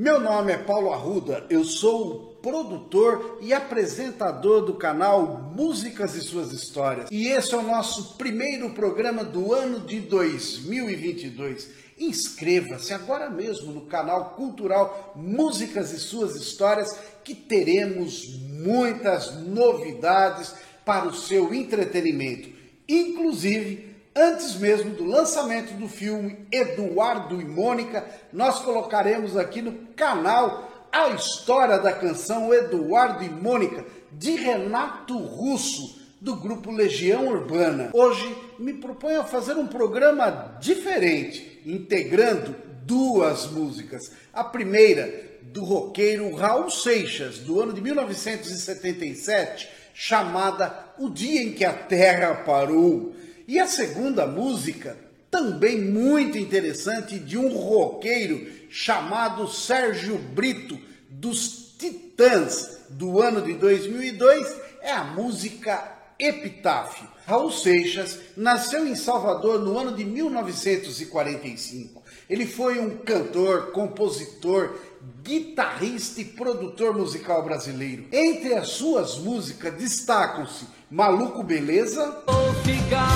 Meu nome é Paulo Arruda, eu sou o produtor e apresentador do canal Músicas e Suas Histórias. E esse é o nosso primeiro programa do ano de 2022. Inscreva-se agora mesmo no canal cultural Músicas e Suas Histórias, que teremos muitas novidades para o seu entretenimento, inclusive Antes mesmo do lançamento do filme Eduardo e Mônica, nós colocaremos aqui no canal a história da canção Eduardo e Mônica, de Renato Russo, do grupo Legião Urbana. Hoje me proponho a fazer um programa diferente, integrando duas músicas. A primeira, do roqueiro Raul Seixas, do ano de 1977, chamada O Dia em que a Terra Parou. E a segunda música, também muito interessante, de um roqueiro chamado Sérgio Brito, dos Titãs, do ano de 2002, é a música Epitáfio. Raul Seixas nasceu em Salvador no ano de 1945. Ele foi um cantor, compositor, guitarrista e produtor musical brasileiro. Entre as suas músicas destacam-se Maluco Beleza. Ficar,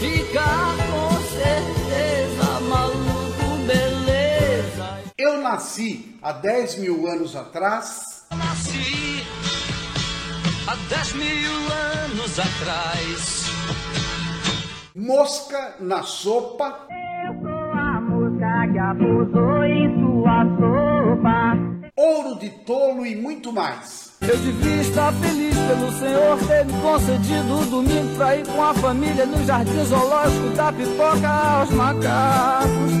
ficar com certeza, maluco beleza. Eu nasci há 10 mil anos atrás. Nasci há 10 mil anos atrás. Mosca na sopa. Eu sou a mosca que pousou em sua sopa. Ouro de tolo e muito mais. Eu devia estar feliz pelo Senhor ter me concedido o domingo pra ir com a família no jardim zoológico da pipoca aos macacos.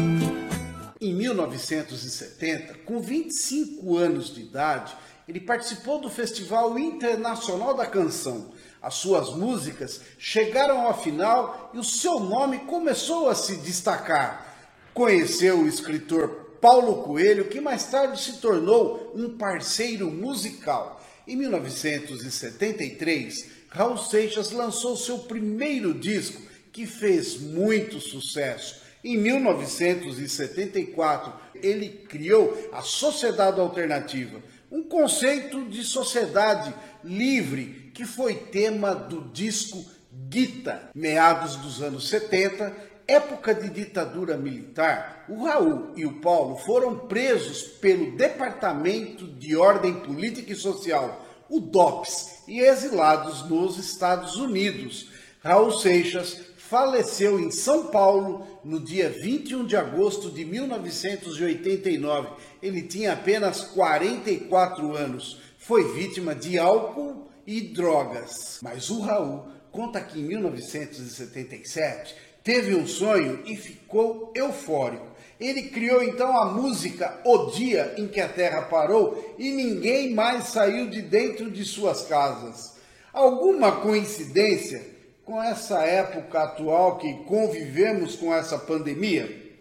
Em 1970, com 25 anos de idade, ele participou do Festival Internacional da Canção. As suas músicas chegaram à final e o seu nome começou a se destacar. Conheceu o escritor Paulo Coelho, que mais tarde se tornou um parceiro musical. Em 1973, Raul Seixas lançou seu primeiro disco, que fez muito sucesso. Em 1974, ele criou a Sociedade Alternativa, um conceito de sociedade livre que foi tema do disco Guita. Meados dos anos 70, época de ditadura militar, o Raul e o Paulo foram presos pelo Departamento de Ordem Política e Social, o DOPS, e exilados nos Estados Unidos. Raul Seixas faleceu em São Paulo no dia 21 de agosto de 1989. Ele tinha apenas 44 anos. Foi vítima de álcool e drogas. Mas o Raul conta que em 1977 teve um sonho e ficou eufórico. Ele criou então a música O Dia em que a Terra Parou e ninguém mais saiu de dentro de suas casas. Alguma coincidência com essa época atual que convivemos com essa pandemia?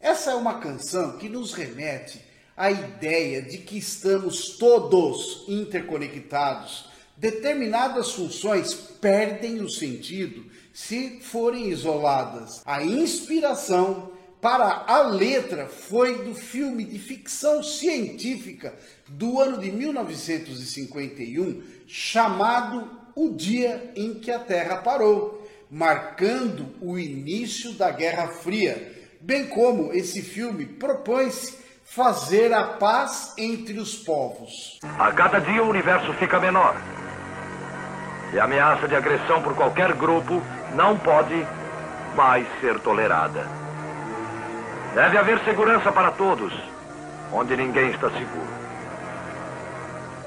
Essa é uma canção que nos remete à ideia de que estamos todos interconectados. Determinadas funções perdem o sentido se forem isoladas. A inspiração para a letra foi do filme de ficção científica do ano de 1951, chamado O Dia em que a Terra Parou, marcando o início da Guerra Fria, bem como esse filme propõe-se fazer a paz entre os povos. A cada dia o universo fica menor. E a ameaça de agressão por qualquer grupo não pode mais ser tolerada. Deve haver segurança para todos, onde ninguém está seguro.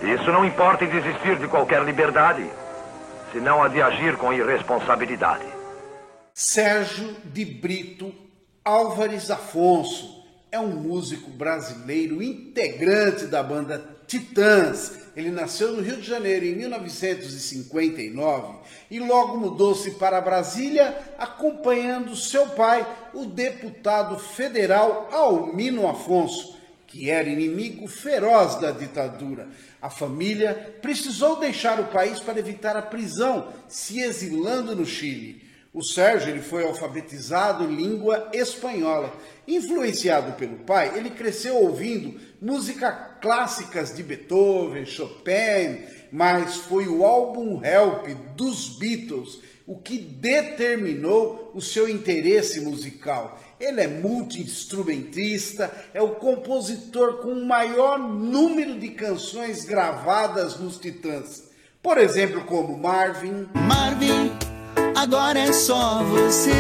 Isso não importa em desistir de qualquer liberdade, senão a de agir com irresponsabilidade. Sérgio de Brito Álvares Afonso é um músico brasileiro integrante da banda Titãs. Ele nasceu no Rio de Janeiro em 1959 e logo mudou-se para Brasília, acompanhando seu pai, o deputado federal Almino Afonso, que era inimigo feroz da ditadura. A família precisou deixar o país para evitar a prisão, se exilando no Chile. O Sérgio ele foi alfabetizado em língua espanhola. Influenciado pelo pai, ele cresceu ouvindo músicas clássicas de Beethoven, Chopin, mas foi o álbum Help dos Beatles o que determinou o seu interesse musical. Ele é multi-instrumentista, é o compositor com o maior número de canções gravadas nos Titãs. Por exemplo, como Marvin. Marvin, agora é só você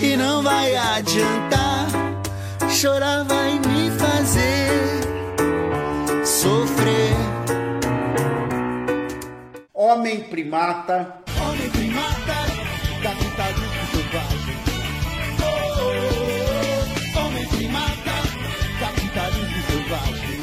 e não vai adiantar. Chorar vai me fazer sofrer. Homem Primata. Homem primata, capitalismo selvagem. Oh, oh, oh. Homem primata, capitalismo selvagem.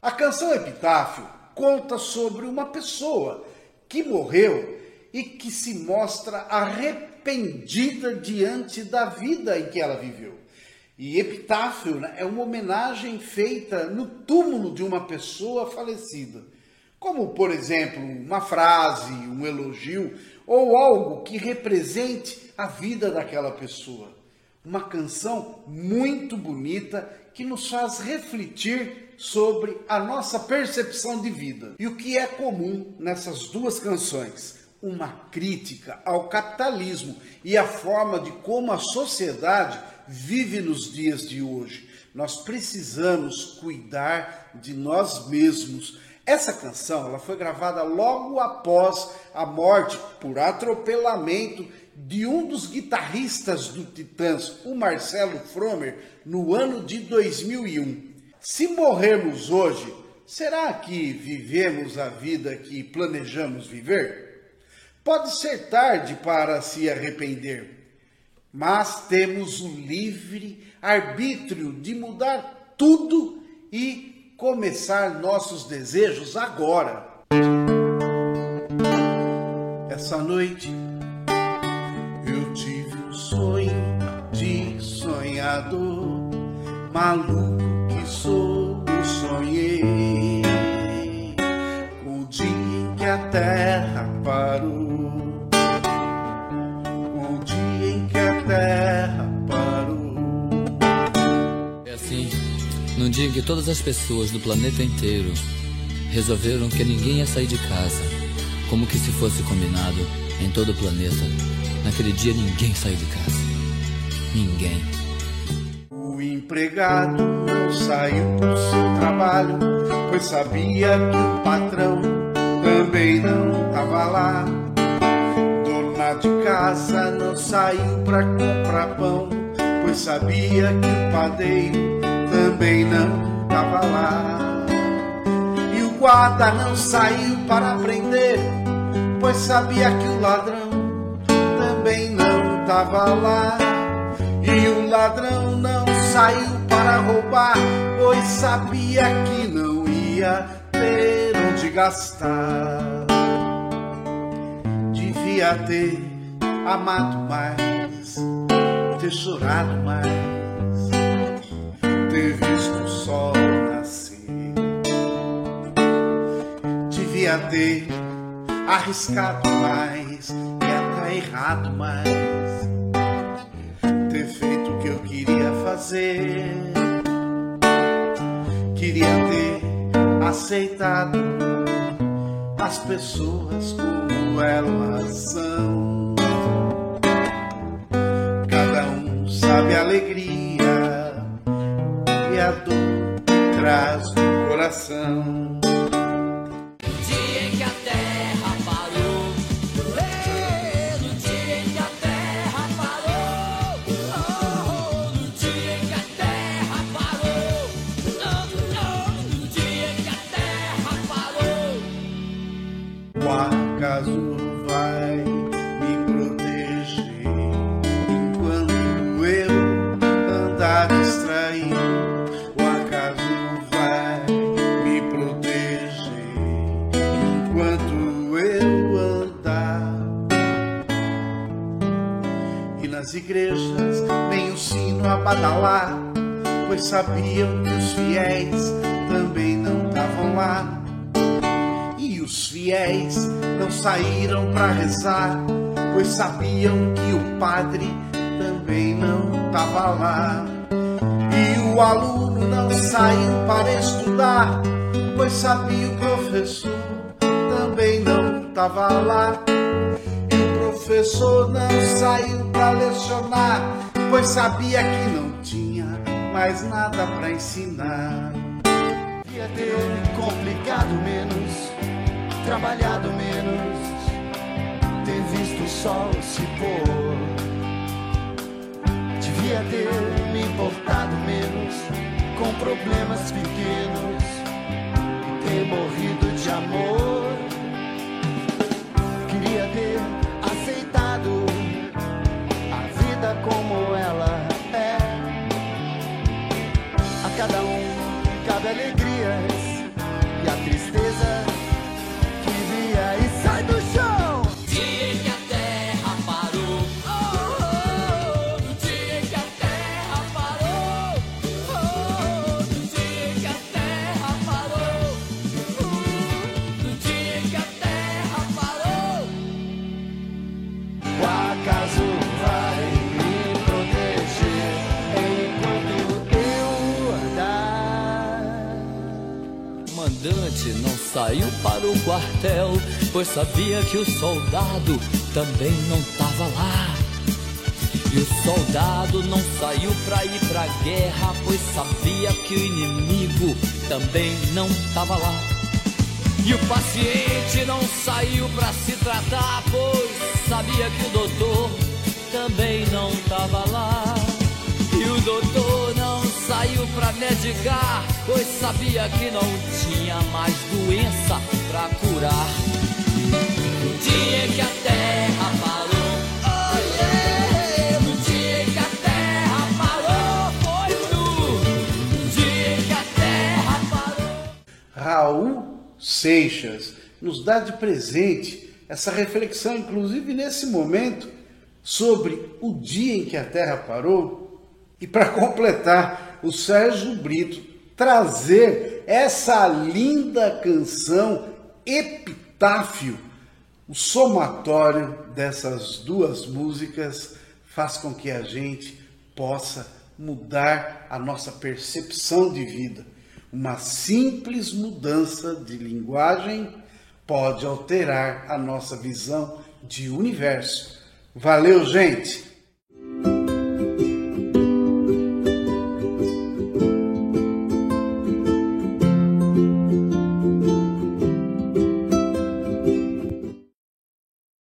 A canção Epitáfio conta sobre uma pessoa que morreu e que se mostra arrependida diante da vida em que ela viveu. E epitáfio né, é uma homenagem feita no túmulo de uma pessoa falecida. Como, por exemplo, uma frase, um elogio ou algo que represente a vida daquela pessoa. Uma canção muito bonita que nos faz refletir sobre a nossa percepção de vida. E o que é comum nessas duas canções? Uma crítica ao capitalismo e à forma de como a sociedade vive nos dias de hoje. Nós precisamos cuidar de nós mesmos. Essa canção ela foi gravada logo após a morte por atropelamento de um dos guitarristas do Titãs, o Marcelo Fromer, no ano de 2001. Se morrermos hoje, será que vivemos a vida que planejamos viver? Pode ser tarde para se arrepender, mas temos o livre arbítrio de mudar tudo e começar nossos desejos agora. Essa noite eu tive um sonho de sonhador, maluco sou, sonhei o dia em que a terra parou, o dia em que a terra parou. É assim, num dia em que todas as pessoas do planeta inteiro resolveram que ninguém ia sair de casa, como que se fosse combinado em todo o planeta. Naquele dia ninguém saiu de casa. Ninguém. Empregado não saiu do seu trabalho, pois sabia que o patrão também não estava lá. Dona de casa não saiu pra comprar pão, pois sabia que o padeiro também não estava lá. E o guarda não saiu para prender, pois sabia que o ladrão também não estava lá. E o ladrão não saiu para roubar, pois sabia que não ia ter onde gastar. Devia ter amado mais, ter chorado mais, ter visto o sol nascer. Devia ter arriscado mais e até errado mais fazer. Queria ter aceitado as pessoas como elas são. Cada um sabe a alegria e a dor que traz no coração. Nas igrejas vem o sino a badalar, pois sabiam que os fiéis também não estavam lá. E os fiéis não saíram para rezar, pois sabiam que o padre também não estava lá. E o aluno não saiu para estudar, pois sabia o professor também não estava lá. Professor não saiu para lecionar, pois sabia que não tinha mais nada para ensinar. Devia ter complicado menos, trabalhado menos, ter visto o sol se pôr. Devia ter me importado menos com problemas pequenos e ter morrido de amor. Queria ter como comandante não saiu para o quartel, pois sabia que o soldado também não tava lá. E o soldado não saiu pra ir pra guerra, pois sabia que o inimigo também não tava lá. E o paciente não saiu pra se tratar, pois sabia que o doutor também não tava lá. E o doutor não saiu pra medicar, pois sabia que não tinha mais doença pra curar. No dia que a terra parou, oh yeah, no dia que a terra parou, foi tu. No dia que a terra parou. Raul Seixas nos dá de presente essa reflexão, inclusive nesse momento, sobre o dia em que a Terra parou. E para completar, o Sérgio Brito trazer essa linda canção Epitáfio. O somatório dessas duas músicas faz com que a gente possa mudar a nossa percepção de vida. Uma simples mudança de linguagem pode alterar a nossa visão de universo. Valeu, gente!